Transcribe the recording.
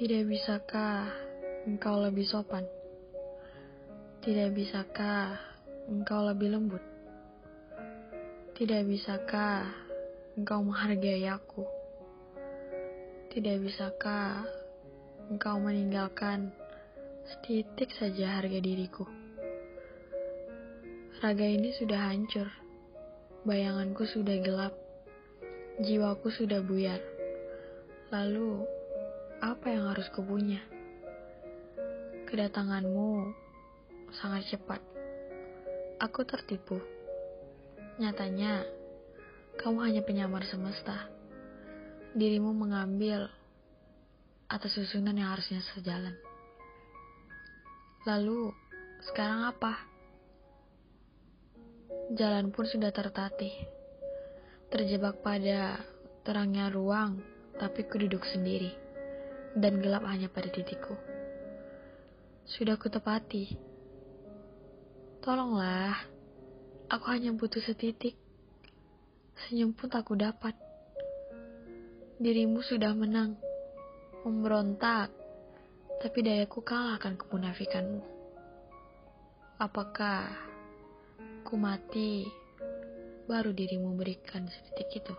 Tidak bisakah engkau lebih sopan? Tidak bisakah engkau lebih lembut? Tidak bisakah engkau menghargai aku? Tidak bisakah engkau meninggalkan setitik saja harga diriku? Raga ini sudah hancur, bayanganku sudah gelap, jiwaku sudah buyar. Lalu, apa yang harus kupunya? Kedatanganmu sangat cepat. Aku tertipu. Nyatanya, kamu hanya penyamar semesta. Dirimu mengambil atas susunan yang harusnya sejalan. Lalu, sekarang apa? Jalan pun sudah tertatih. Terjebak pada terangnya ruang, tapi ku duduk sendiri. Dan gelap hanya pada titikku. Sudah kutepati. Tolonglah, aku hanya butuh setitik. Senyum pun tak ku dapat. Dirimu sudah menang, memberontak, tapi dayaku kalah akan kemunafikanmu. Apakah ku mati, baru dirimu berikan setitik itu.